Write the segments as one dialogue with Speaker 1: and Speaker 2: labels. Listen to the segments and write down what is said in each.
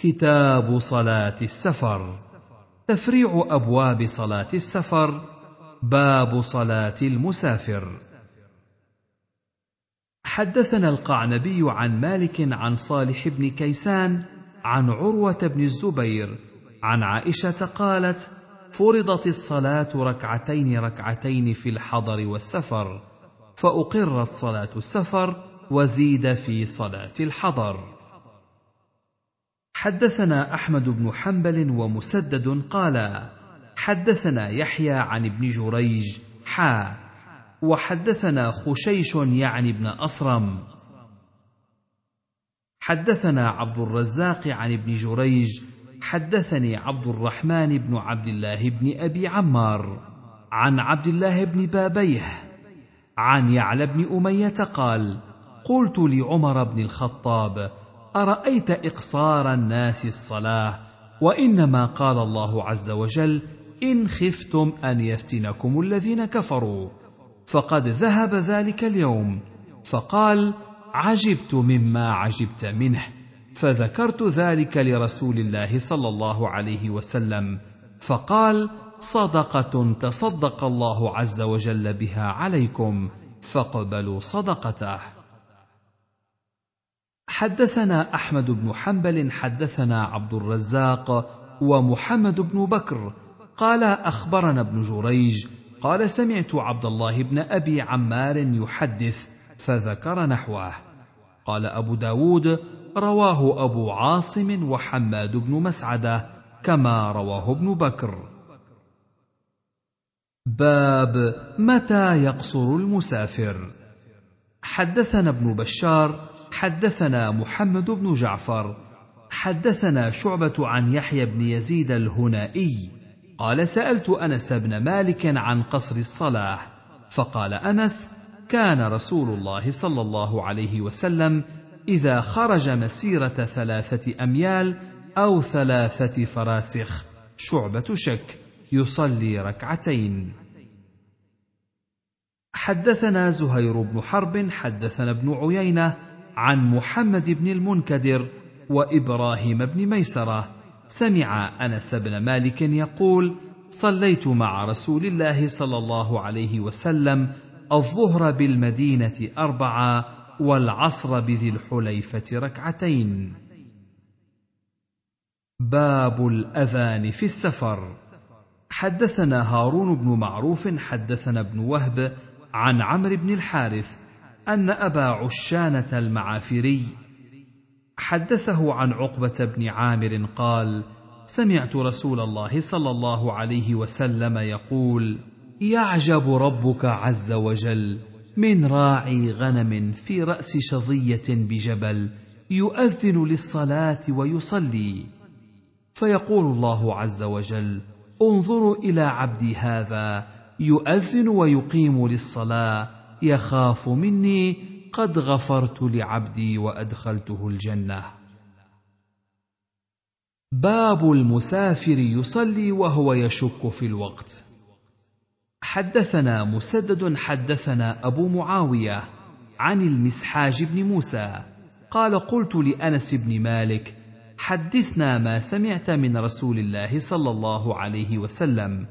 Speaker 1: كتاب صلاة السفر. تفريع أبواب صلاة السفر. باب صلاة المسافر. حدثنا القعنبي عن مالك عن صالح بن كيسان عن عروة بن الزبير عن عائشة قالت فرضت الصلاة ركعتين ركعتين في الحضر والسفر فأقرت صلاة السفر وزيد في صلاة الحضر. حدثنا أحمد بن حنبل ومسدد قالا حدثنا يحيى عن ابن جريج حا. وحدثنا خشيش يعني ابن أصرم. حدثنا عبد الرزاق عن ابن جريج حدثني عبد الرحمن بن عبد الله بن أبي عمار عن عبد الله بن بابيه عن يعلى بن أمية قال قلت لعمر بن الخطاب أرأيت إقصار الناس الصلاة؟ وإنما قال الله عز وجل إن خفتم أن يفتنكم الذين كفروا. فقد ذهب ذلك اليوم. فقال عجبت مما عجبت منه. فذكرت ذلك لرسول الله صلى الله عليه وسلم. فقال صدقة تصدق الله عز وجل بها عليكم فاقبلوا صدقته. حدثنا أحمد بن حنبل حدثنا عبد الرزاق ومحمد بن بكر. قال أخبرنا ابن جريج قال سمعت عبد الله بن أبي عمار يحدث فذكر نحوه. قال أبو داود رواه أبو عاصم وحماد بن مسعدة كما رواه ابن بكر. باب متى يقصر المسافر. حدثنا ابن بشار حدثنا محمد بن جعفر حدثنا شعبة عن يحيى بن يزيد الهنائي قال سألت أنس بن مالك عن قصر الصلاه فقال أنس كان رسول الله صلى الله عليه وسلم إذا خرج مسيرة ثلاثة أميال أو ثلاثة فراسخ شعبة شك يصلي ركعتين. حدثنا زهير بن حرب حدثنا ابن عيينة عن محمد بن المنكدر وإبراهيم بن ميسرة. سمع أنس بن مالك يقول صليت مع رسول الله صلى الله عليه وسلم الظهر بالمدينة أربعة والعصر بذي الحليفة ركعتين. باب الأذان في السفر. حدثنا هارون بن معروف حدثنا ابن وهب عن عمرو بن الحارث أن أبا عشانة المعافري حدثه عن عقبة بن عامر قال سمعت رسول الله صلى الله عليه وسلم يقول يعجب ربك عز وجل من راعي غنم في رأس شظية بجبل يؤذن للصلاة ويصلي. فيقول الله عز وجل انظروا إلى عبدي هذا يؤذن ويقيم للصلاة يخاف مني قد غفرت لعبدي وأدخلته الجنة. باب المسافر يصلي وهو يشك في الوقت. حدثنا مسدد حدثنا أبو معاوية عن المسحاج بن موسى قال قلت لأنس بن مالك حدثنا ما سمعت من رسول الله صلى الله عليه وسلم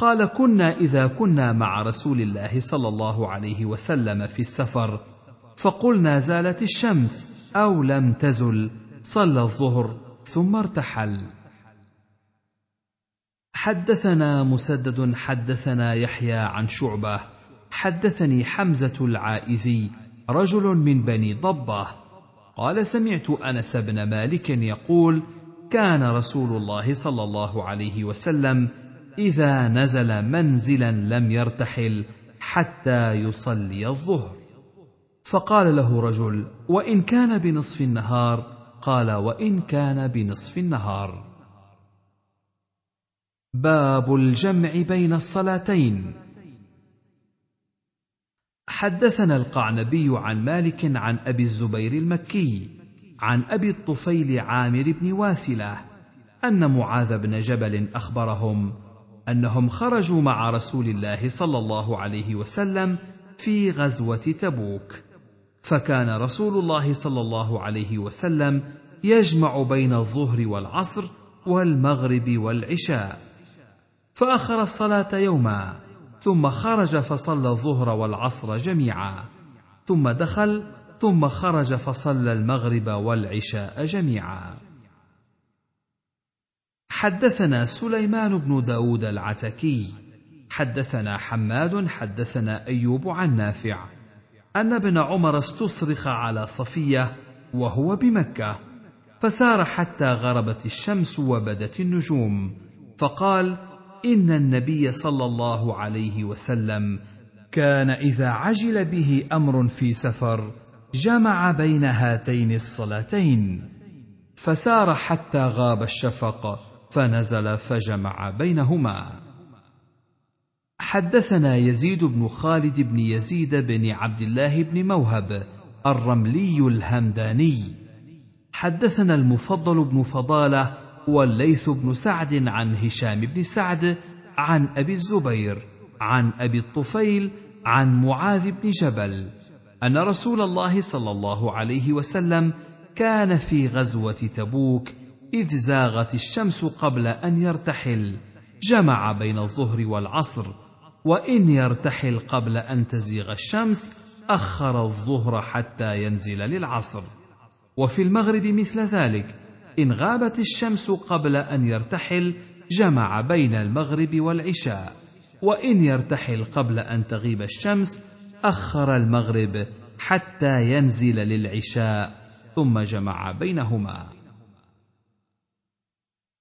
Speaker 1: قال كنا إذا كنا مع رسول الله صلى الله عليه وسلم في السفر فقلنا زالت الشمس أو لم تزل صلى الظهر ثم ارتحل. حدثنا مسدد حدثنا يحيى عن شعبة حدثني حمزة العائذي رجل من بني ضبة. قال سمعت أنس بن مالك يقول كان رسول الله صلى الله عليه وسلم إذا نزل منزلا لم يرتحل حتى يصلي الظهر. فقال له رجل وإن كان بنصف النهار؟ قال وإن كان بنصف النهار. باب الجمع بين الصلاتين. حدثنا القعنبي عن مالك عن أبي الزبير المكي عن أبي الطفيل عامر بن واثلة أن معاذ بن جبل أخبرهم أنهم خرجوا مع رسول الله صلى الله عليه وسلم في غزوة تبوك. فكان رسول الله صلى الله عليه وسلم يجمع بين الظهر والعصر والمغرب والعشاء. فأخر الصلاة يوما ثم خرج فصلى الظهر والعصر جميعا ثم دخل ثم خرج فصلى المغرب والعشاء جميعا. حدثنا سليمان بن داود العتكي حدثنا حماد حدثنا أيوب عن نافع أن ابن عمر استصرخ على صفية وهو بمكة فسار حتى غربت الشمس وبدت النجوم فقال إن النبي صلى الله عليه وسلم كان إذا عجل به أمر في سفر جمع بين هاتين الصلاتين فسار حتى غاب الشفق فنزل فجمع بينهما. حدثنا يزيد بن خالد بن يزيد بن عبد الله بن موهب الرملي الهمداني. حدثنا المفضل بن فضالة والليث بن سعد عن هشام بن سعد عن أبي الزبير عن أبي الطفيل عن معاذ بن جبل أن رسول الله صلى الله عليه وسلم كان في غزوة تبوك إذ زاغت الشمس قبل أن يرتحل جمع بين الظهر والعصر وإن يرتحل قبل أن تزيغ الشمس أخر الظهر حتى ينزل للعصر. وفي المغرب مثل ذلك إن غابت الشمس قبل أن يرتحل جمع بين المغرب والعشاء وإن يرتحل قبل أن تغيب الشمس أخر المغرب حتى ينزل للعشاء ثم جمع بينهما.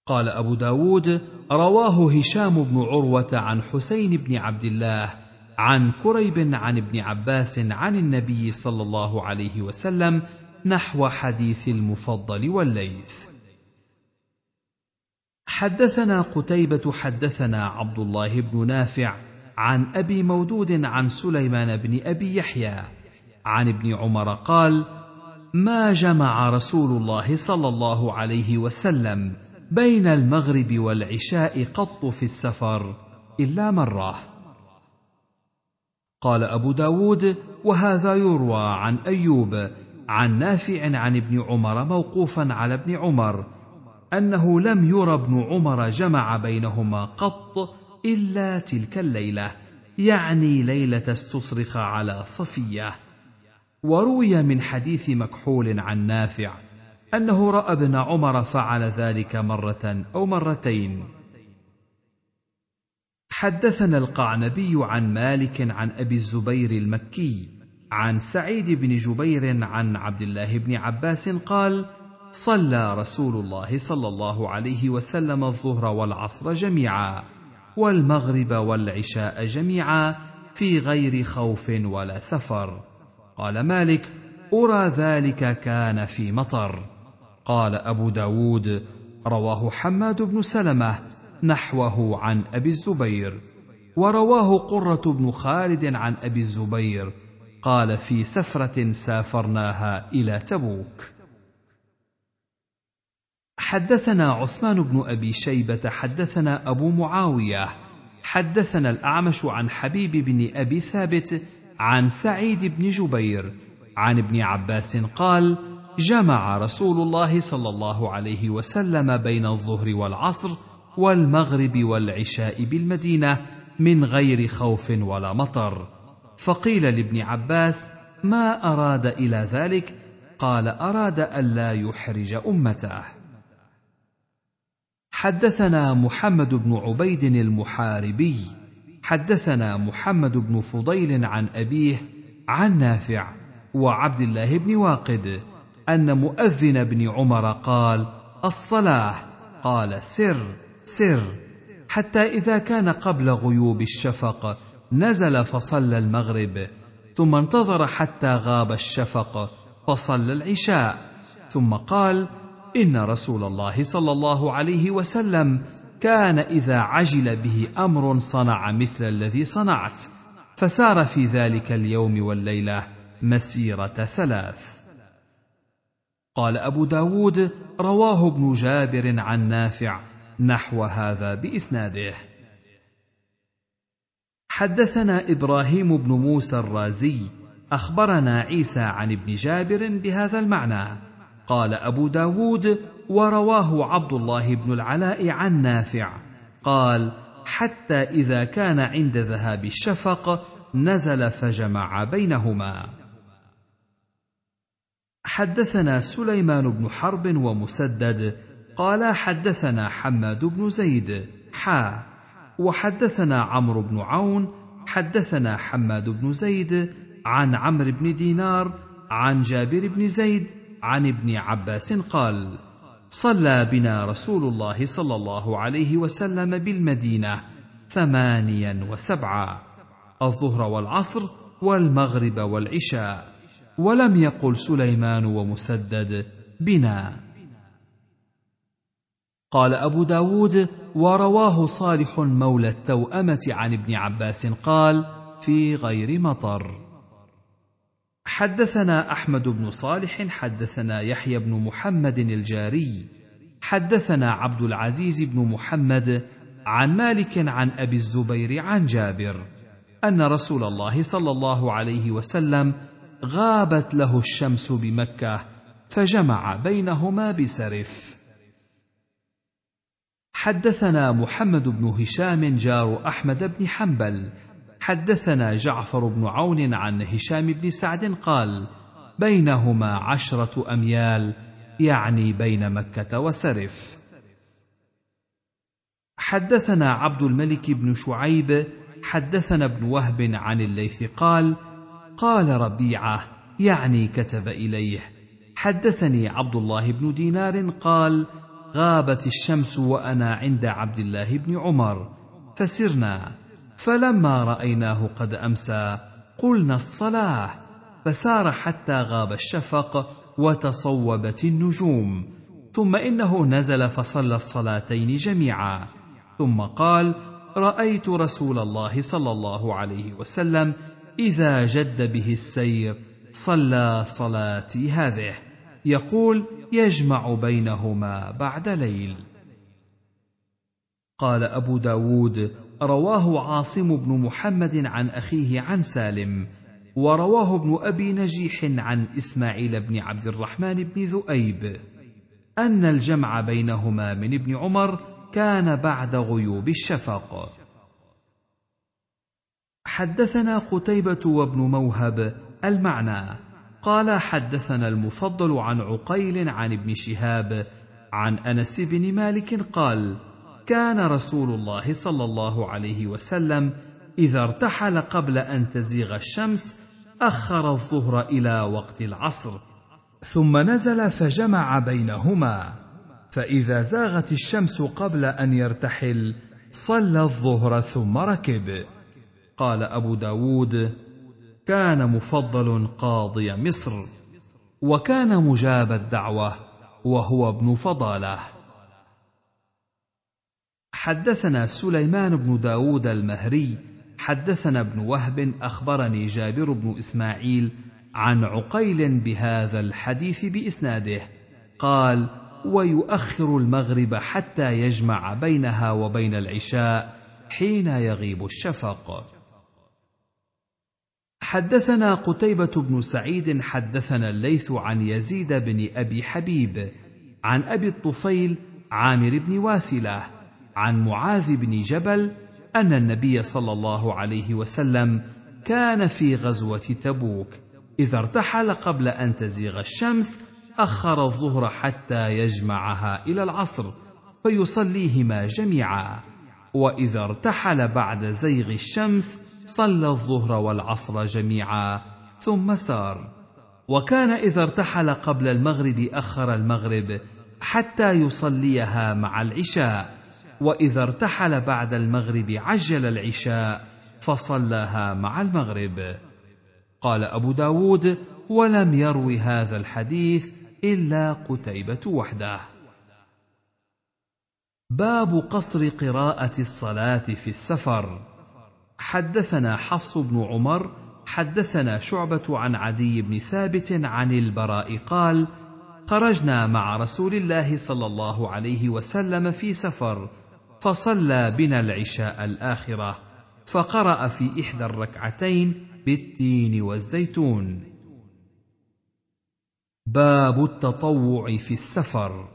Speaker 1: قال أبو داود رواه هشام بن عروة عن حسين بن عبد الله عن كريب عن ابن عباس عن النبي صلى الله عليه وسلم نحو حديث المفضل والليث. حدثنا قتيبة حدثنا عبد الله بن نافع عن أبي مودود عن سليمان بن أبي يحيى عن ابن عمر قال ما جمع رسول الله صلى الله عليه وسلم بين المغرب والعشاء قط في السفر إلا مرة قال أبو داود وهذا يروى عن أيوب عن نافع عن ابن عمر موقوفا على ابن عمر أنه لم ير ابن عمر جمع بينهما قط إلا تلك الليلة يعني ليلة استصرخ على صفية. وروي من حديث مكحول عن نافع أنه رأى ابن عمر فعل ذلك مرة أو مرتين. حدثنا القعنبي عن مالك عن أبي الزبير المكي عن سعيد بن جبير عن عبد الله بن عباس قال صلى رسول الله صلى الله عليه وسلم الظهر والعصر جميعا والمغرب والعشاء جميعا في غير خوف ولا سفر. قال مالك أرى ذلك كان في مطر. قال أبو داود رواه حماد بن سلمة نحوه عن أبي الزبير ورواه قرة بن خالد عن أبي الزبير قال في سفرة سافرناها إلى تبوك. حدثنا عثمان بن أبي شيبة حدثنا أبو معاوية حدثنا الأعمش عن حبيب بن أبي ثابت عن سعيد بن جبير عن ابن عباس قال جمع رسول الله صلى الله عليه وسلم بين الظهر والعصر والمغرب والعشاء بالمدينة من غير خوف ولا مطر. فقيل لابن عباس ما أراد إلى ذلك؟ قال أراد الا يحرج أمته. حدثنا محمد بن عبيد المحاربي. حدثنا محمد بن فضيل عن أبيه عن نافع وعبد الله بن واقد. أن مؤذن ابن عمر قال الصلاة. قال سر سر. حتى إذا كان قبل غيوب الشفق نزل فصلى المغرب. ثم انتظر حتى غاب الشفق فصلى العشاء. ثم قال إن رسول الله صلى الله عليه وسلم كان إذا عجل به أمر صنع مثل الذي صنعت. فسار في ذلك اليوم والليلة مسيرة ثلاث. قال أبو داود رواه ابن جابر عن نافع نحو هذا بإسناده. حدثنا إبراهيم بن موسى الرازي أخبرنا عيسى عن ابن جابر بهذا المعنى. قال أبو داود ورواه عبد الله بن العلاء عن نافع. قال حتى إذا كان عند ذهاب الشفق نزل فجمع بينهما. حدثنا سليمان بن حرب ومسدد قال حدثنا حماد بن زيد حا. وحدثنا عمرو بن عون حدثنا حماد بن زيد عن عمرو بن دينار عن جابر بن زيد عن ابن عباس قال صلى بنا رسول الله صلى الله عليه وسلم بالمدينة ثمانيا وسبعا الظهر والعصر والمغرب والعشاء. ولم يقل سليمان ومسدد بنا. قال أبو داود ورواه صالح مولى التوأمة عن ابن عباس قال في غير مطر. حدثنا أحمد بن صالح حدثنا يحيى بن محمد الجاري حدثنا عبد العزيز بن محمد عن مالك عن أبي الزبير عن جابر أن رسول الله صلى الله عليه وسلم غابت له الشمس بمكة فجمع بينهما بسرف. حدثنا محمد بن هشام جار أحمد بن حنبل حدثنا جعفر بن عون عن هشام بن سعد قال بينهما عشرة أميال يعني بين مكة وسرف. حدثنا عبد الملك بن شعيب حدثنا ابن وهب عن الليث قال قال ربيعة يعني كتب إليه. حدثني عبد الله بن دينار قال غابت الشمس وأنا عند عبد الله بن عمر. فسرنا فلما رأيناه قد أمسى قلنا الصلاة. فسار حتى غاب الشفق وتصوبت النجوم. ثم إنه نزل فصلى الصلاتين جميعا. ثم قال رأيت رسول الله صلى الله عليه وسلم إذا جد به السير صلى صلاتي هذه. يقول يجمع بينهما بعد ليل. قال أبو داود رواه عاصم بن محمد عن أخيه عن سالم ورواه ابن أبي نجيح عن إسماعيل بن عبد الرحمن بن ذؤيب أن الجمع بينهما من ابن عمر كان بعد غيوب الشفق. حدثنا قتيبة وابن موهب المعنى. قال حدثنا المفضل عن عقيل عن ابن شهاب عن أنس بن مالك قال كان رسول الله صلى الله عليه وسلم إذا ارتحل قبل أن تزيغ الشمس أخر الظهر إلى وقت العصر ثم نزل فجمع بينهما. فإذا زاغت الشمس قبل أن يرتحل صلى الظهر ثم ركب. قال أبو داود كان مفضل قاضي مصر وكان مجاب الدعوة وهو ابن فضالة. حدثنا سليمان بن داود المهري حدثنا ابن وهب أخبرني جابر بن إسماعيل عن عقيل بهذا الحديث بإسناده قال ويؤخر المغرب حتى يجمع بينها وبين العشاء حين يغيب الشفق. حدثنا قتيبة بن سعيد حدثنا الليث عن يزيد بن أبي حبيب عن أبي الطفيل عامر بن واثلة عن معاذ بن جبل أن النبي صلى الله عليه وسلم كان في غزوة تبوك. إذا ارتحل قبل أن تزيغ الشمس أخر الظهر حتى يجمعها إلى العصر فيصليهما جميعا. وإذا ارتحل بعد زيغ الشمس صلى الظهر والعصر جميعا ثم سار. وكان إذا ارتحل قبل المغرب أخر المغرب حتى يصليها مع العشاء وإذا ارتحل بعد المغرب عجل العشاء فصلاها مع المغرب. قال أبو داود ولم يروي هذا الحديث إلا قتيبة وحده. باب قصر قراءة الصلاة في السفر. حدثنا حفص بن عمر حدثنا شعبة عن عدي بن ثابت عن البراء قال خرجنا مع رسول الله صلى الله عليه وسلم في سفر فصلى بنا العشاء الآخرة فقرأ في إحدى الركعتين بالتين والزيتون. باب التطوع في السفر.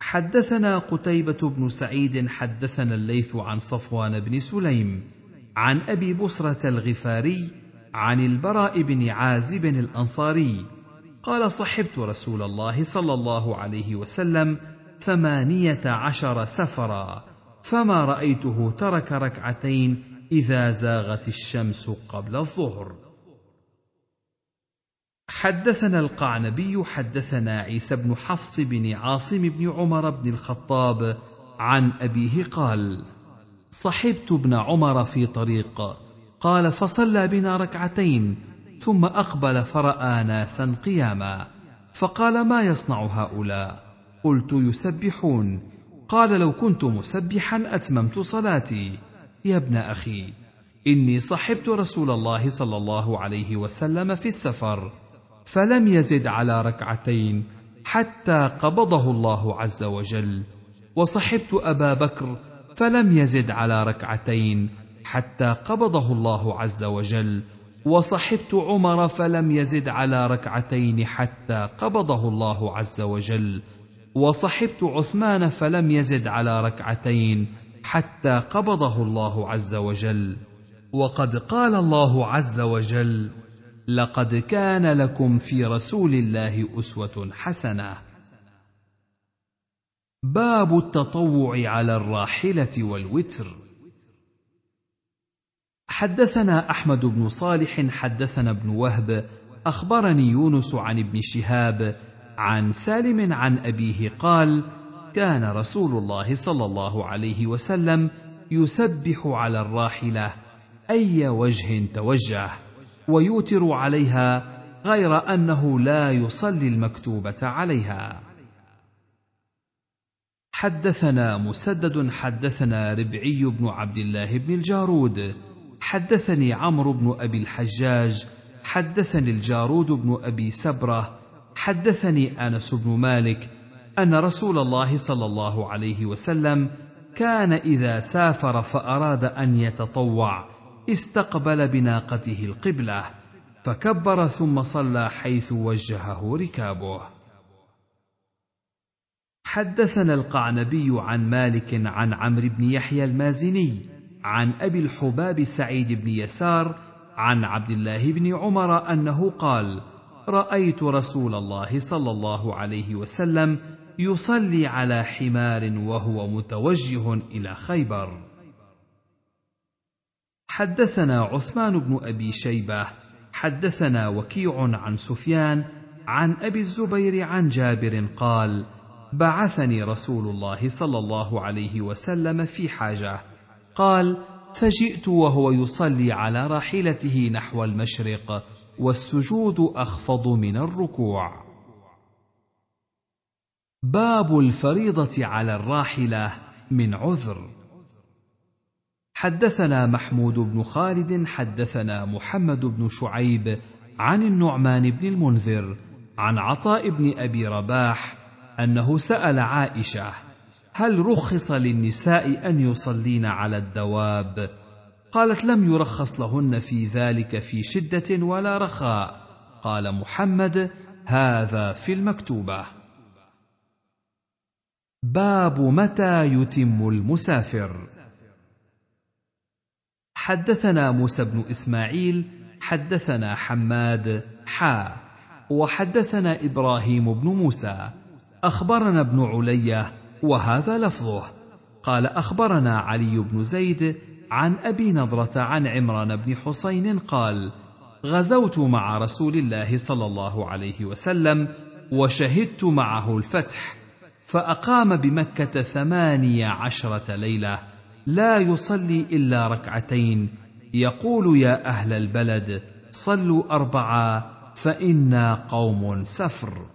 Speaker 1: حدثنا قتيبة بن سعيد حدثنا الليث عن صفوان بن سليم عن أبي بصرة الغفاري عن البراء بن عازب الأنصاري قال صحبت رسول الله صلى الله عليه وسلم ثمانية عشر سفرا فما رأيته ترك ركعتين إذا زاغت الشمس قبل الظهر. حدثنا القعنبي حدثنا عيسى بن حفص بن عاصم بن عمر بن الخطاب عن أبيه قال صحبت ابن عمر في طريق. قال فصلى بنا ركعتين ثم أقبل فرأى ناسا قياما. فقال ما يصنع هؤلاء؟ قلت يسبحون. قال لو كنت مسبحا أتممت صلاتي. يا ابن أخي إني صحبت رسول الله صلى الله عليه وسلم في السفر فلم يزد على ركعتين حتى قبضه الله عز وجل. وصحبت أبا بكر فلم يزد على ركعتين حتى قبضه الله عز وجل. وصحبت عمر فلم يزد على ركعتين حتى قبضه الله عز وجل. وصحبت عثمان فلم يزد على ركعتين حتى قبضه الله عز وجل. وقد قال الله عز وجل لقد كان لكم في رسول الله أسوة حسنة باب التطوع على الراحلة والوتر. حدثنا أحمد بن صالح حدثنا ابن وهب أخبرني يونس عن ابن شهاب عن سالم عن أبيه قال كان رسول الله صلى الله عليه وسلم يسبح على الراحلة أي وجه توجه ويوتر عليها غير أنه لا يصلي المكتوبة عليها. حدثنا مسدد حدثنا ربعي بن عبد الله بن الجارود. حدثني عمرو بن أبي الحجاج. حدثني الجارود بن أبي سبرة. حدثني أنس بن مالك أن رسول الله صلى الله عليه وسلم كان إذا سافر فأراد أن يتطوع استقبل بناقته القبلة فكبر ثم صلى حيث وجهه ركابه. حدثنا القعنبي عن مالك عن عمرو بن يحيى المازني عن أبي الحباب سعيد بن يسار عن عبد الله بن عمر أنه قال رأيت رسول الله صلى الله عليه وسلم يصلي على حمار وهو متوجه إلى خيبر. حدثنا عثمان بن أبي شيبة حدثنا وكيع عن سفيان عن أبي الزبير عن جابر قال بعثني رسول الله صلى الله عليه وسلم في حاجة. قال فجئت وهو يصلي على راحلته نحو المشرق والسجود أخفض من الركوع. باب الفريضة على الراحلة من عذر. حدثنا محمود بن خالد حدثنا محمد بن شعيب عن النعمان بن المنذر عن عطاء بن أبي رباح أنه سأل عائشة هل رخص للنساء أن يصلين على الدواب؟ قالت لم يرخص لهن في ذلك في شدة ولا رخاء. قال محمد هذا في المكتوبة. باب متى يتم المسافر؟ حدثنا موسى بن إسماعيل حدثنا حماد حا وحدثنا إبراهيم بن موسى. أخبرنا ابن علية وهذا لفظه. قال أخبرنا علي بن زيد عن أبي نضرة عن عمران بن حسين قال غزوت مع رسول الله صلى الله عليه وسلم وشهدت معه الفتح فأقام بمكة ثماني عشرة ليلة لا يصلي إلا ركعتين. يقول يا أهل البلد صلوا اربعا فإنا قوم سفر.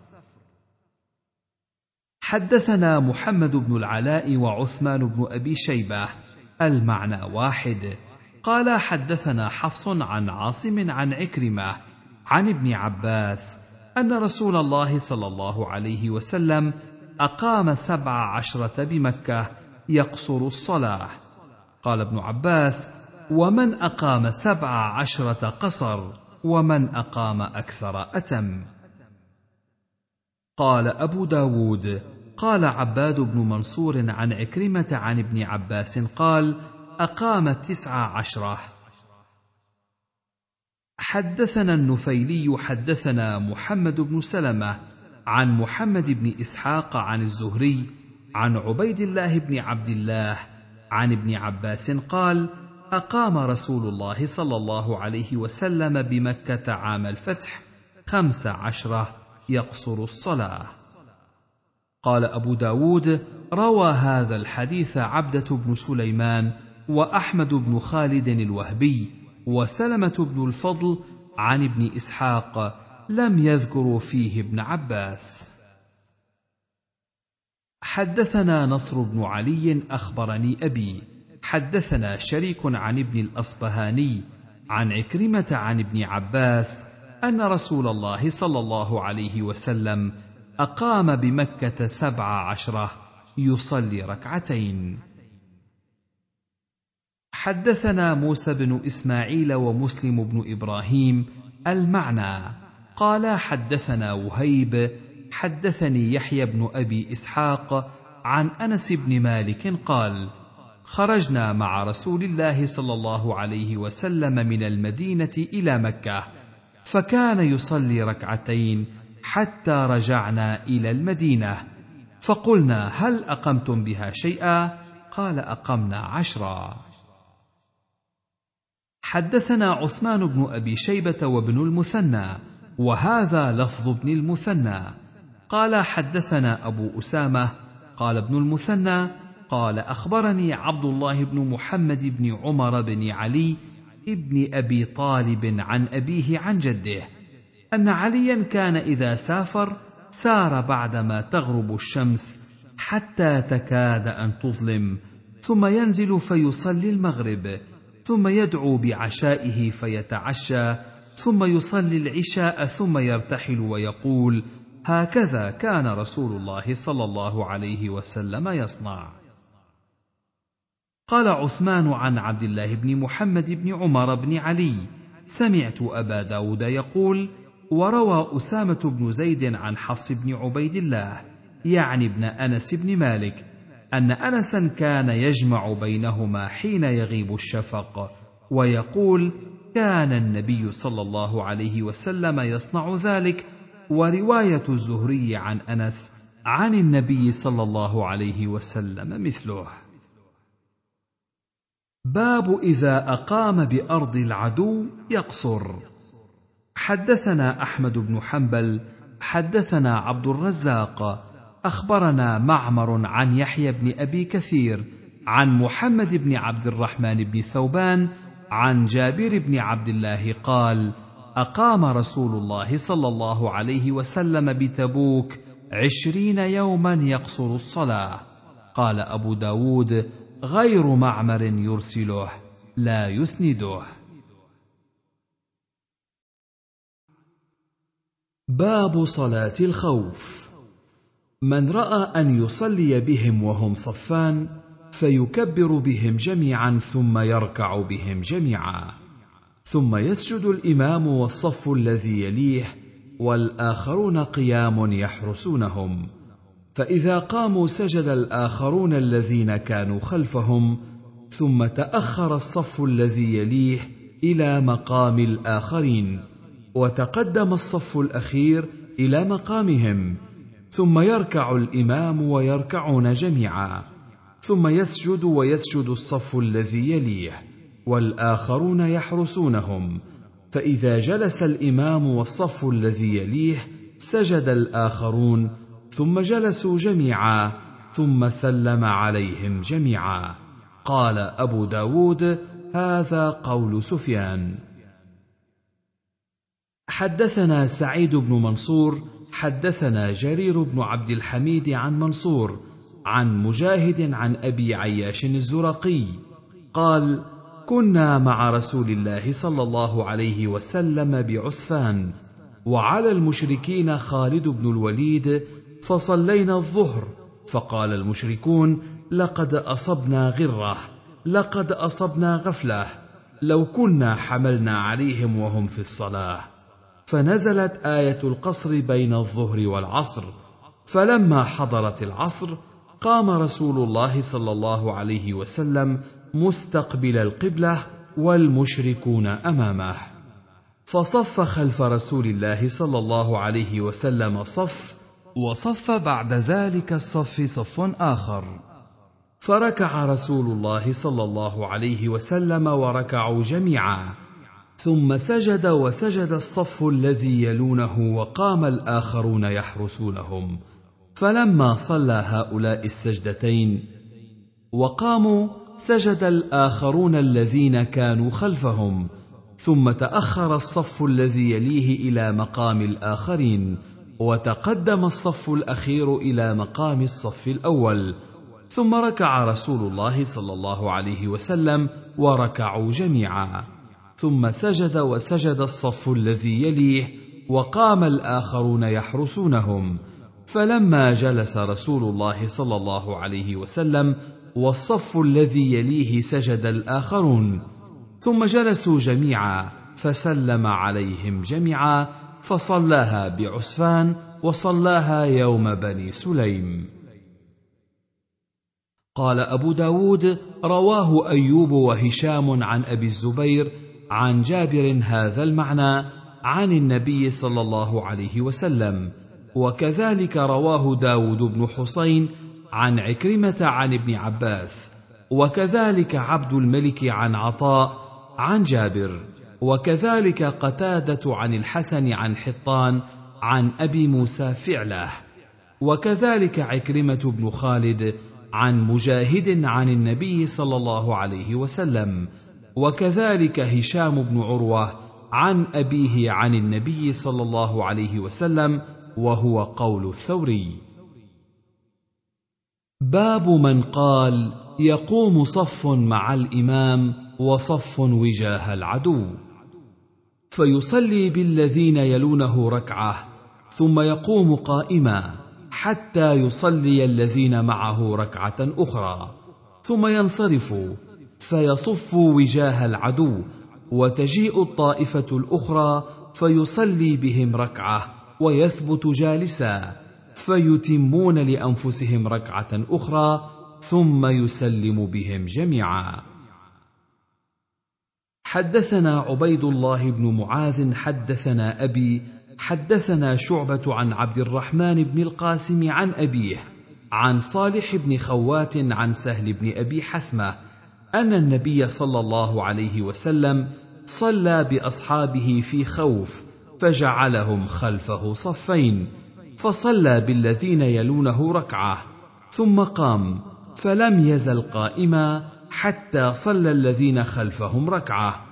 Speaker 1: حدثنا محمد بن العلاء وعثمان بن أبي شيبة المعنى واحد. قال حدثنا حفص عن عاصم عن عكرمة عن ابن عباس أن رسول الله صلى الله عليه وسلم أقام سبع عشرة بمكة يقصر الصلاة. قال ابن عباس ومن أقام سبع عشرة قصر ومن أقام أكثر أتم. قال أبو داود قال عباد بن منصور عن عكرمة عن ابن عباس قال أقام تسع عشرة. حدثنا النفيلي حدثنا محمد بن سلمة عن محمد بن إسحاق عن الزهري عن عبيد الله بن عبد الله عن ابن عباس قال أقام رسول الله صلى الله عليه وسلم بمكة عام الفتح خمس عشرة يقصر الصلاة. قال أبو داود روى هذا الحديث عبدة بن سليمان وأحمد بن خالد الوهبي وسلمة بن الفضل عن ابن إسحاق لم يذكروا فيه ابن عباس. حدثنا نصر بن علي أخبرني أبي. حدثنا شريك عن ابن الأصبهاني عن عكرمة عن ابن عباس أن رسول الله صلى الله عليه وسلم أقام بمكة سبع عشرة يصلي ركعتين. حدثنا موسى بن إسماعيل ومسلم بن إبراهيم المعنى. قال حدثنا وهيب حدثني يحيى بن أبي إسحاق عن أنس بن مالك قال خرجنا مع رسول الله صلى الله عليه وسلم من المدينة إلى مكة فكان يصلي ركعتين حتى رجعنا إلى المدينة. فقلنا هل أقمتم بها شيئا؟ قال أقمنا عشرا. حدثنا عثمان بن أبي شيبة وابن المثنى وهذا لفظ ابن المثنى. قال حدثنا أبو أسامة قال ابن المثنى قال أخبرني عبد الله بن محمد بن عمر بن علي ابن أبي طالب عن أبيه عن جده. أن عليا كان إذا سافر سار بعدما تغرب الشمس حتى تكاد أن تظلم ثم ينزل فيصلي المغرب ثم يدعو بعشائه فيتعشى ثم يصلي العشاء ثم يرتحل ويقول هكذا كان رسول الله صلى الله عليه وسلم يصنع. قال عثمان عن عبد الله بن محمد بن عمر بن علي سمعت أبا داود يقول وروى أسامة بن زيد عن حفص بن عبيد الله يعني ابن أنس بن مالك أن أنسا كان يجمع بينهما حين يغيب الشفق ويقول كان النبي صلى الله عليه وسلم يصنع ذلك ورواية الزهري عن أنس عن النبي صلى الله عليه وسلم مثله. باب إذا أقام بأرض العدو يقصر. حدثنا أحمد بن حنبل حدثنا عبد الرزاق أخبرنا معمر عن يحيى بن أبي كثير عن محمد بن عبد الرحمن بن ثوبان عن جابر بن عبد الله قال أقام رسول الله صلى الله عليه وسلم بتبوك عشرين يوما يقصر الصلاة. قال أبو داود غير معمر يرسله لا يسنده. باب صلاة الخوف. من رأى أن يصلي بهم وهم صفان فيكبر بهم جميعا ثم يركع بهم جميعا. ثم يسجد الإمام والصف الذي يليه والآخرون قيام يحرسونهم. فإذا قاموا سجد الآخرون الذين كانوا خلفهم ثم تأخر الصف الذي يليه إلى مقام الآخرين. وتقدم الصف الأخير إلى مقامهم ثم يركع الإمام ويركعون جميعا ثم يسجد ويسجد الصف الذي يليه والآخرون يحرسونهم فإذا جلس الإمام والصف الذي يليه سجد الآخرون ثم جلسوا جميعا ثم سلم عليهم جميعا. قال أبو داود هذا قول سفيان. حدثنا سعيد بن منصور حدثنا جرير بن عبد الحميد عن منصور عن مجاهد عن أبي عياش الزرقي قال كنا مع رسول الله صلى الله عليه وسلم بعسفان وعلى المشركين خالد بن الوليد فصلينا الظهر فقال المشركون لقد أصبنا غرة لقد أصبنا غفلة لو كنا حملنا عليهم وهم في الصلاة. فنزلت آية القصر بين الظهر والعصر فلما حضرت العصر قام رسول الله صلى الله عليه وسلم مستقبل القبلة والمشركون أمامه. فصف خلف رسول الله صلى الله عليه وسلم صف وصف بعد ذلك الصف صف آخر. فركع رسول الله صلى الله عليه وسلم وركعوا جميعا. ثم سجد وسجد الصف الذي يلونه وقام الآخرون يحرسونهم. فلما صلى هؤلاء السجدتين وقاموا سجد الآخرون الذين كانوا خلفهم. ثم تأخر الصف الذي يليه إلى مقام الآخرين وتقدم الصف الأخير إلى مقام الصف الأول. ثم ركع رسول الله صلى الله عليه وسلم وركعوا جميعا. ثم سجد وسجد الصف الذي يليه وقام الآخرون يحرسونهم. فلما جلس رسول الله صلى الله عليه وسلم والصف الذي يليه سجد الآخرون. ثم جلسوا جميعا فسلم عليهم جميعا فصلاها بعسفان وصلاها يوم بني سليم. قال أبو داود رواه أيوب وهشام عن أبي الزبير عن جابر هذا المعنى عن النبي صلى الله عليه وسلم. وكذلك رواه داود بن حسين عن عكرمة عن ابن عباس. وكذلك عبد الملك عن عطاء عن جابر. وكذلك قتادة عن الحسن عن حطان عن أبي موسى فعله. وكذلك عكرمة بن خالد عن مجاهد عن النبي صلى الله عليه وسلم. وكذلك هشام بن عروة عن أبيه عن النبي صلى الله عليه وسلم وهو قول الثوري. باب من قال يقوم صف مع الإمام وصف وجاه العدو. فيصلي بالذين يلونه ركعة ثم يقوم قائما حتى يصلي الذين معه ركعة أخرى ثم ينصرف. فيصف وجاه العدو وتجيء الطائفة الأخرى فيصلي بهم ركعة ويثبت جالسا فيتمون لأنفسهم ركعة أخرى ثم يسلم بهم جميعا. حدثنا عبيد الله بن معاذ حدثنا أبي حدثنا شعبة عن عبد الرحمن بن القاسم عن أبيه عن صالح بن خوات عن سهل بن أبي حثمة أن النبي صلى الله عليه وسلم صلى بأصحابه في خوف فجعلهم خلفه صفين فصلى بالذين يلونه ركعة ثم قام فلم يزل قائما حتى صلى الذين خلفهم ركعة.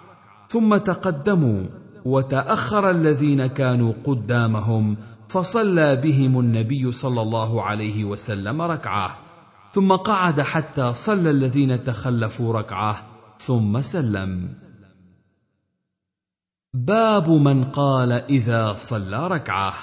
Speaker 1: ثم تقدموا وتأخر الذين كانوا قدامهم فصلى بهم النبي صلى الله عليه وسلم ركعة. ثم قعد حتى صلى الذين تخلفوا ركعه ثم سلم. باب من قال إذا صلى ركعه.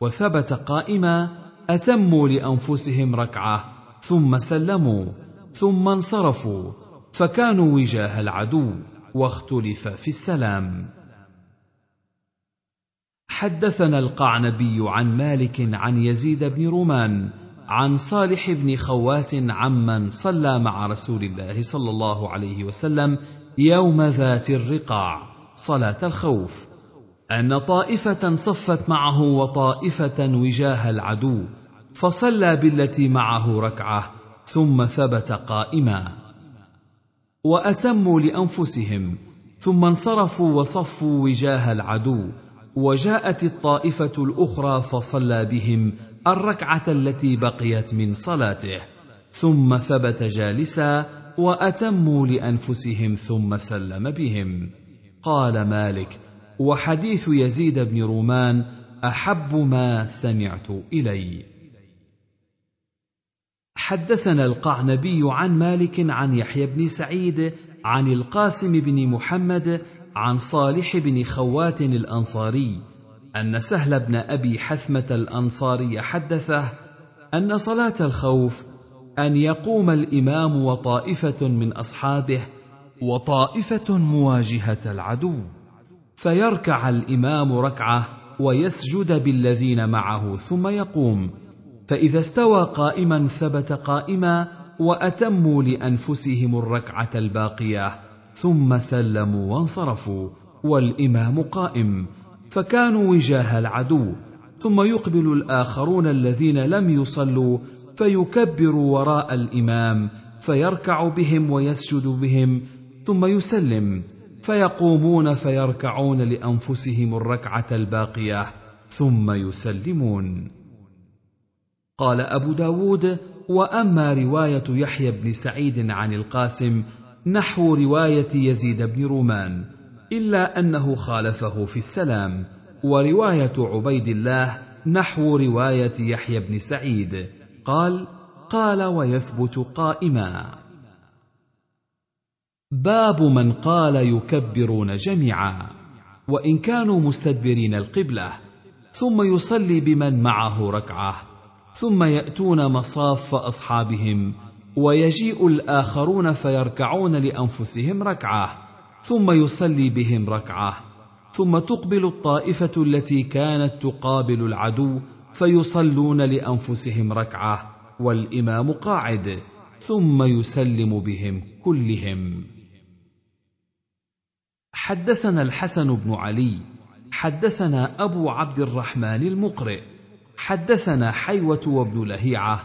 Speaker 1: وثبت قائما أتموا لأنفسهم ركعه ثم سلموا ثم انصرفوا فكانوا وجاه العدو واختلف في السلام. حدثنا القعنبي عن مالك عن يزيد بن رومان عن صالح بن خوات عمن صلى مع رسول الله صلى الله عليه وسلم يوم ذات الرقاع صلاة الخوف. أن طائفة صفت معه وطائفة وجاه العدو فصلى بالتي معه ركعة ثم ثبت قائما. وأتموا لأنفسهم ثم انصرفوا وصفوا وجاه العدو وجاءت الطائفة الأخرى فصلى بهم الركعة التي بقيت من صلاته ثم ثبت جالسا وأتموا لأنفسهم ثم سلم بهم. قال مالك وحديث يزيد بن رومان أحب ما سمعت إلي. حدثنا القعنبي عن مالك عن يحيى بن سعيد عن القاسم بن محمد عن صالح بن خوات الأنصاري أن سهل بن أبي حثمة الأنصاري حدثه أن صلاة الخوف أن يقوم الإمام وطائفة من أصحابه وطائفة مواجهة العدو فيركع الإمام ركعة ويسجد بالذين معه ثم يقوم فإذا استوى قائما ثبت قائما وأتموا لأنفسهم الركعة الباقية ثم سلموا وانصرفوا والإمام قائم. فكانوا وجاه العدو ثم يقبل الآخرون الذين لم يصلوا فيكبروا وراء الإمام فيركع بهم ويسجد بهم ثم يسلم فيقومون فيركعون لأنفسهم الركعة الباقية ثم يسلمون. قال أبو داود وأما رواية يحيى بن سعيد عن القاسم نحو رواية يزيد بن رومان. إلا أنه خالفه في السلام ورواية عبيد الله نحو رواية يحيى بن سعيد. قال قال ويثبت قائما. باب من قال يكبرون جميعا وإن كانوا مستدبرين القبلة ثم يصلي بمن معه ركعة ثم يأتون مصاف أصحابهم ويجيء الآخرون فيركعون لأنفسهم ركعة. ثم يصلي بهم ركعة ثم تقبل الطائفة التي كانت تقابل العدو فيصلون لأنفسهم ركعة والإمام قاعد ثم يسلم بهم كلهم. حدثنا الحسن بن علي حدثنا أبو عبد الرحمن المقرئ حدثنا حيوة وابن لهيعة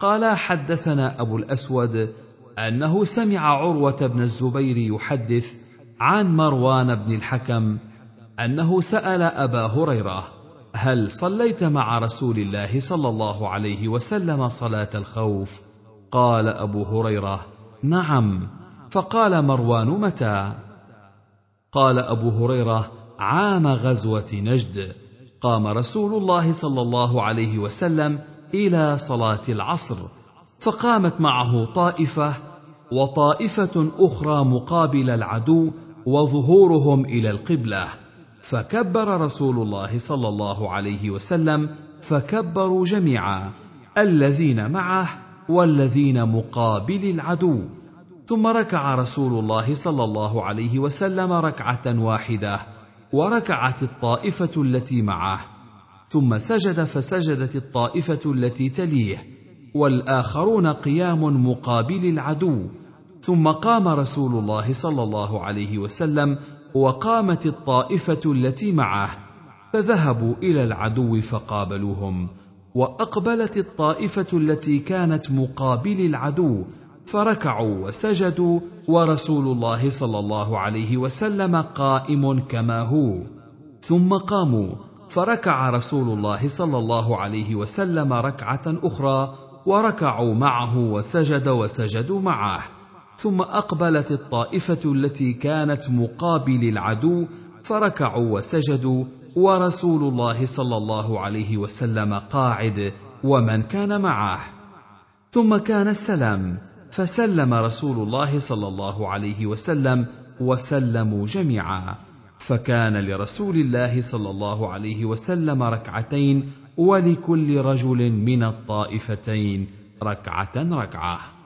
Speaker 1: قال حدثنا أبو الأسود أنه سمع عروة بن الزبير يحدث عن مروان بن الحكم أنه سأل أبا هريرة هل صليت مع رسول الله صلى الله عليه وسلم صلاة الخوف؟ قال أبو هريرة نعم. فقال مروان متى؟ قال أبو هريرة عام غزوة نجد. قام رسول الله صلى الله عليه وسلم إلى صلاة العصر فقامت معه طائفة وطائفة أخرى مقابل العدو وظهورهم إلى القبلة. فكبر رسول الله صلى الله عليه وسلم فكبروا جميعا الذين معه والذين مقابل العدو. ثم ركع رسول الله صلى الله عليه وسلم ركعة واحدة وركعت الطائفة التي معه. ثم سجد فسجدت الطائفة التي تليه. والآخرون قيام مقابل العدو. ثم قام رسول الله صلى الله عليه وسلم وقامت الطائفة التي معه فذهبوا إلى العدو فقابلوهم وأقبلت الطائفة التي كانت مقابل العدو فركعوا وسجدوا ورسول الله صلى الله عليه وسلم قائم كما هو. ثم قاموا فركع رسول الله صلى الله عليه وسلم ركعة أخرى وركعوا معه وسجد وسجدوا معه. ثم أقبلت الطائفة التي كانت مقابل العدو فركعوا وسجدوا ورسول الله صلى الله عليه وسلم قاعد ومن كان معه. ثم كان السلام فسلم رسول الله صلى الله عليه وسلم وسلموا جميعا. فكان لرسول الله صلى الله عليه وسلم ركعتين ولكل رجل من الطائفتين ركعة ركعة.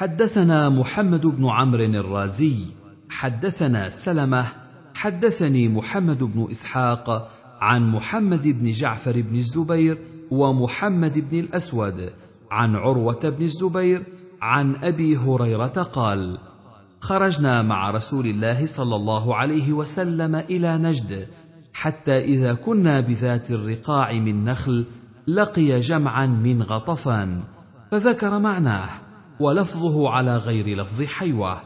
Speaker 1: حدثنا محمد بن عمرو الرازي حدثنا سلمة حدثني محمد بن إسحاق عن محمد بن جعفر بن الزبير ومحمد بن الأسود عن عروة بن الزبير عن أبي هريرة قال خرجنا مع رسول الله صلى الله عليه وسلم إلى نجد حتى إذا كنا بذات الرقاع من نخل لقي جمعا من غطفان فذكر معناه ولفظه على غير لفظ حيوة.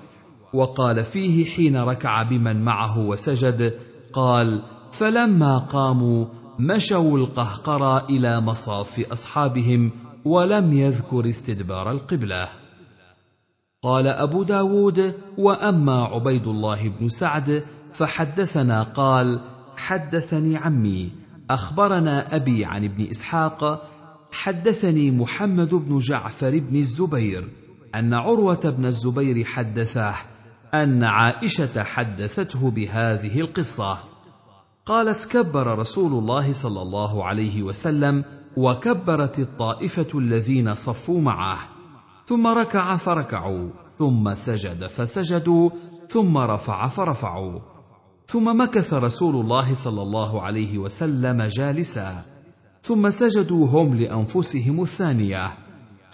Speaker 1: وقال فيه حين ركع بمن معه وسجد قال فلما قاموا مشوا القهقرى إلى مصاف أصحابهم ولم يذكر استدبار القبلة. قال أبو داود وأما عبيد الله بن سعد فحدثنا قال حدثني عمي أخبرنا أبي عن ابن إسحاق حدثني محمد بن جعفر بن الزبير أن عروة بن الزبير حدثه أن عائشة حدثته بهذه القصة. قالت كبر رسول الله صلى الله عليه وسلم وكبرت الطائفة الذين صفوا معه ثم ركع فركعوا ثم سجد فسجدوا ثم رفع فرفعوا ثم مكث رسول الله صلى الله عليه وسلم جالسا ثم سجدوا هم لأنفسهم الثانية.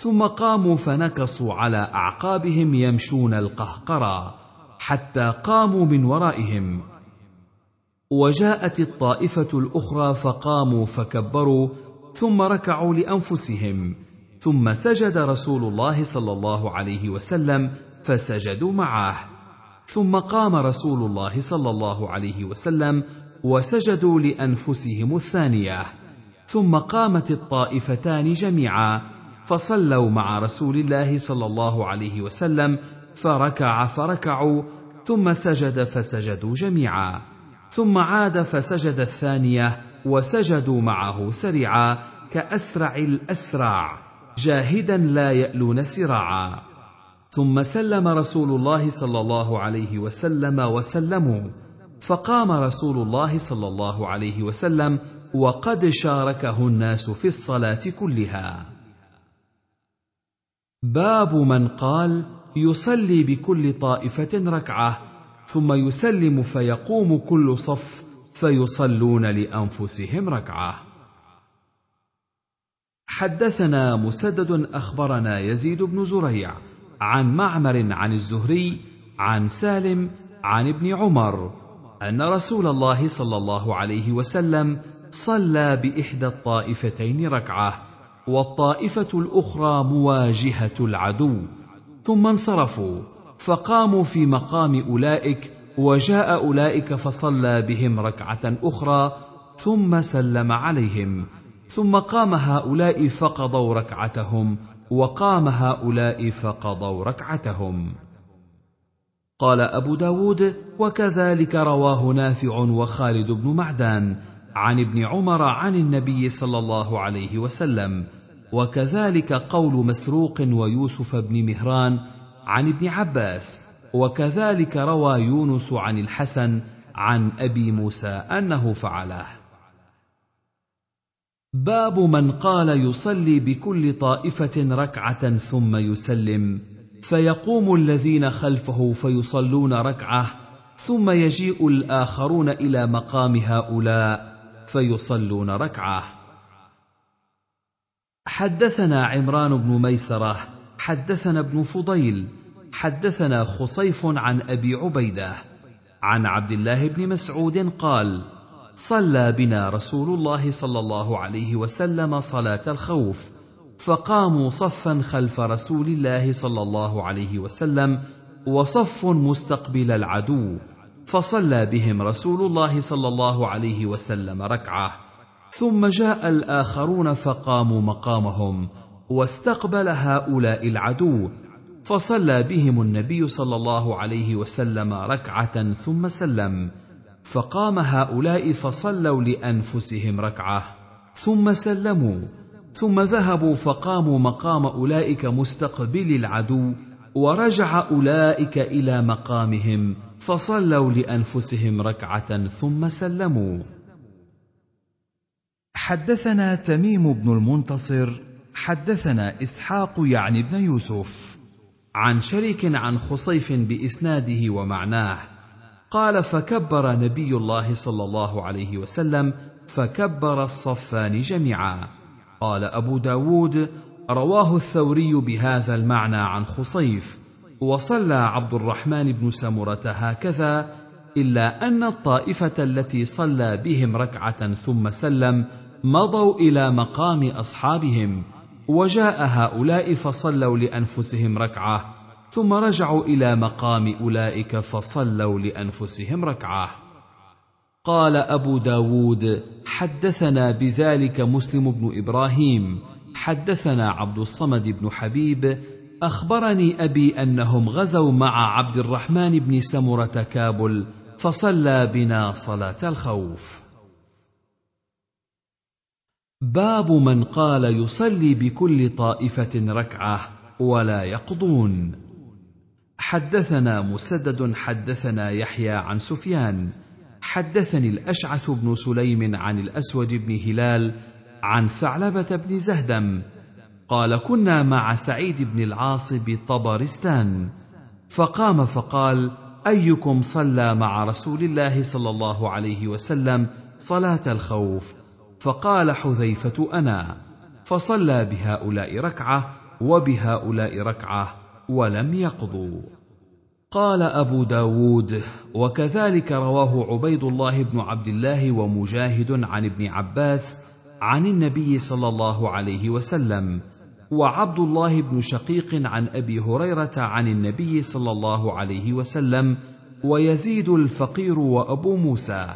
Speaker 1: ثم قاموا فنكصوا على أعقابهم يمشون القهقرى حتى قاموا من ورائهم. وجاءت الطائفة الأخرى فقاموا فكبروا ثم ركعوا لأنفسهم. ثم سجد رسول الله صلى الله عليه وسلم فسجدوا معه. ثم قام رسول الله صلى الله عليه وسلم وسجدوا لأنفسهم الثانية. ثم قامت الطائفتان جميعا فصلوا مع رسول الله صلى الله عليه وسلم فركع فركعوا ثم سجد فسجدوا جميعا. ثم عاد فسجد الثانية وسجدوا معه سريعا كأسرع الأسرع جاهدا لا يألون سراعا. ثم سلم رسول الله صلى الله عليه وسلم وسلموا. فقام رسول الله صلى الله عليه وسلم وقد شاركه الناس في الصلاة كلها. باب من قال يصلي بكل طائفة ركعة ثم يسلم فيقوم كل صف فيصلون لأنفسهم ركعة. حدثنا مسدد أخبرنا يزيد بن زريع عن معمر عن الزهري عن سالم عن ابن عمر أن رسول الله صلى الله عليه وسلم صلى بإحدى الطائفتين ركعة. والطائفة الأخرى مواجهة العدو. ثم انصرفوا فقاموا في مقام أولئك وجاء أولئك فصلى بهم ركعة أخرى ثم سلم عليهم. ثم قام هؤلاء فقضوا ركعتهم وقام هؤلاء فقضوا ركعتهم. قال أبو داود وكذلك رواه نافع وخالد بن معدان عن ابن عمر عن النبي صلى الله عليه وسلم وكذلك قول مسروق ويوسف بن مهران عن ابن عباس وكذلك روى يونس عن الحسن عن أبي موسى أنه فعله. باب من قال يصلي بكل طائفة ركعة ثم يسلم فيقوم الذين خلفه فيصلون ركعة ثم يجيء الآخرون إلى مقام هؤلاء فيصلون ركعة. حدثنا عمران بن ميسرة حدثنا ابن فضيل حدثنا خصيف عن أبي عبيدة. عن عبد الله بن مسعود قال صلى بنا رسول الله صلى الله عليه وسلم صلاة الخوف فقاموا صفا خلف رسول الله صلى الله عليه وسلم وصف مستقبل العدو. فصلى بهم رسول الله صلى الله عليه وسلم ركعة. ثم جاء الآخرون فقاموا مقامهم واستقبل هؤلاء العدو. فصلى بهم النبي صلى الله عليه وسلم ركعة ثم سلم. فقام هؤلاء فصلوا لأنفسهم ركعة. ثم سلموا. ثم ذهبوا فقاموا مقام أولئك مستقبلي العدو ورجع أولئك إلى مقامهم فصلوا لأنفسهم ركعة ثم سلموا. حدثنا تميم بن المنتصر حدثنا إسحاق يعني بن يوسف عن شريك عن خصيف بإسناده ومعناه قال فكبر نبي الله صلى الله عليه وسلم فكبر الصفان جميعا. قال أبو داود رواه الثوري بهذا المعنى عن خصيف وصلى عبد الرحمن بن سمرة هكذا إلا أن الطائفة التي صلى بهم ركعة ثم سلم مضوا إلى مقام أصحابهم وجاء هؤلاء فصلوا لأنفسهم ركعة ثم رجعوا إلى مقام أولئك فصلوا لأنفسهم ركعة. قال أبو داود حدثنا بذلك مسلم بن إبراهيم حدثنا عبد الصمد بن حبيب أخبرني أبي أنهم غزوا مع عبد الرحمن بن سمرة كابل فصلى بنا صلاة الخوف. باب من قال يصلي بكل طائفة ركعة ولا يقضون. حدثنا مسدد حدثنا يحيى عن سفيان. حدثني الأشعث بن سليم عن الأسود بن هلال عن ثعلبة بن زهدم قال كنا مع سعيد بن العاص بطبرستان. فقام فقال أيكم صلى مع رسول الله صلى الله عليه وسلم صلاة الخوف؟ فقال حذيفة أنا. فصلى بهؤلاء ركعة وبهؤلاء ركعة ولم يقضوا. قال أبو داود وكذلك رواه عبيد الله بن عبد الله ومجاهد عن ابن عباس عن النبي صلى الله عليه وسلم. وعبد الله بن شقيق عن أبي هريرة عن النبي صلى الله عليه وسلم ويزيد الفقير وأبو موسى.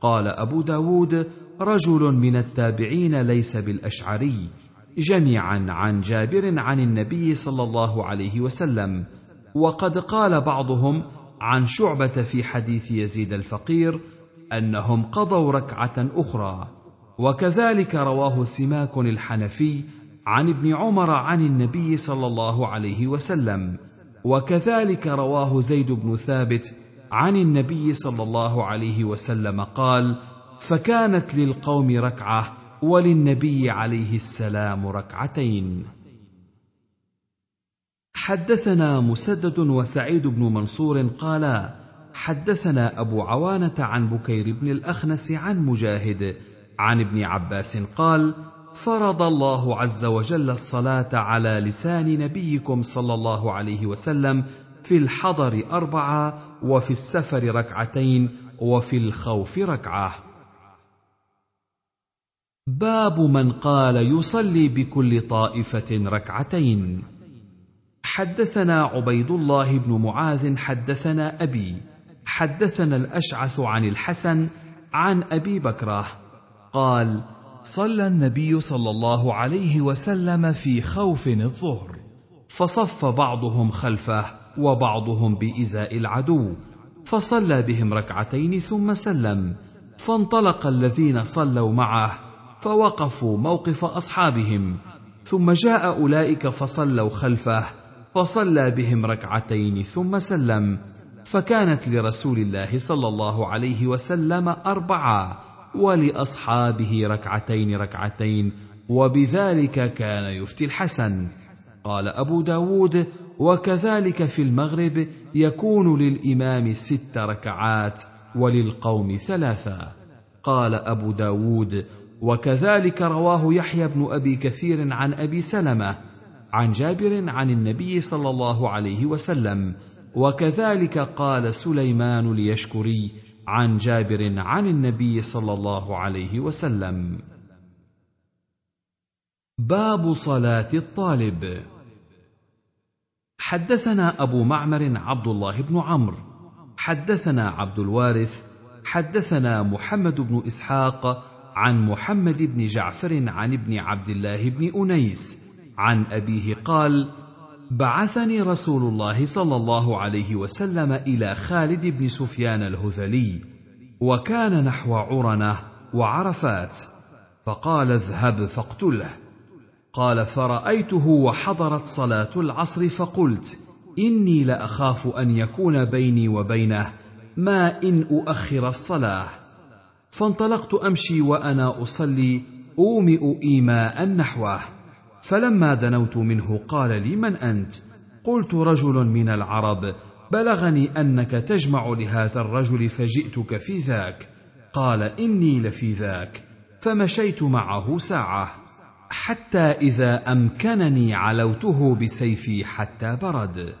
Speaker 1: قال أبو داود رجل من التابعين ليس بالأشعري جميعا عن جابر عن النبي صلى الله عليه وسلم. وقد قال بعضهم عن شعبة في حديث يزيد الفقير أنهم قضوا ركعة أخرى. وكذلك رواه سماك الحنفي عن ابن عمر عن النبي صلى الله عليه وسلم وكذلك رواه زيد بن ثابت عن النبي صلى الله عليه وسلم قال فكانت للقوم ركعة وللنبي عليه السلام ركعتين. حدثنا مسدد وسعيد بن منصور قالا حدثنا أبو عوانة عن بكير بن الأخنس عن مجاهد عن ابن عباس قال فرض الله عز وجل الصلاة على لسان نبيكم صلى الله عليه وسلم في الحضر أربعة وفي السفر ركعتين وفي الخوف ركعة. باب من قال يصلي بكل طائفة ركعتين. حدثنا عبيد الله بن معاذ حدثنا أبي حدثنا الأشعث عن الحسن عن أبي بكرة قال صلى النبي صلى الله عليه وسلم في خوف الظهر. فصف بعضهم خلفه وبعضهم بإزاء العدو. فصلى بهم ركعتين ثم سلم. فانطلق الذين صلوا معه فوقفوا موقف أصحابهم. ثم جاء أولئك فصلوا خلفه فصلى بهم ركعتين ثم سلم. فكانت لرسول الله صلى الله عليه وسلم أربعة. ولأصحابه ركعتين ركعتين وبذلك كان يفتي الحسن. قال أبو داود وكذلك في المغرب يكون للإمام ست ركعات وللقوم ثلاثة. قال أبو داود وكذلك رواه يحيى بن أبي كثير عن أبي سلمة عن جابر عن النبي صلى الله عليه وسلم. وكذلك قال سليمان اليشكري عن جابر عن النبي صلى الله عليه وسلم. باب صلاة الطالب. حدثنا أبو معمر عبد الله بن عمرو. حدثنا عبد الوارث. حدثنا محمد بن إسحاق عن محمد بن جعفر عن ابن عبد الله بن أنيس. عن أبيه قال بعثني رسول الله صلى الله عليه وسلم إلى خالد بن سفيان الهذلي وكان نحو عرنة وعرفات فقال اذهب فاقتله. قال فرأيته وحضرت صلاة العصر فقلت إني لأخاف أن يكون بيني وبينه ما إن أؤخر الصلاة. فانطلقت أمشي وأنا أصلي أومئ إيماء نحوه. فلما دنوت منه قال لي من أنت؟ قلت رجل من العرب بلغني أنك تجمع لهذا الرجل فجئتك في ذاك. قال إني لفي ذاك. فمشيت معه ساعة. حتى إذا أمكنني علوته بسيفي حتى برد.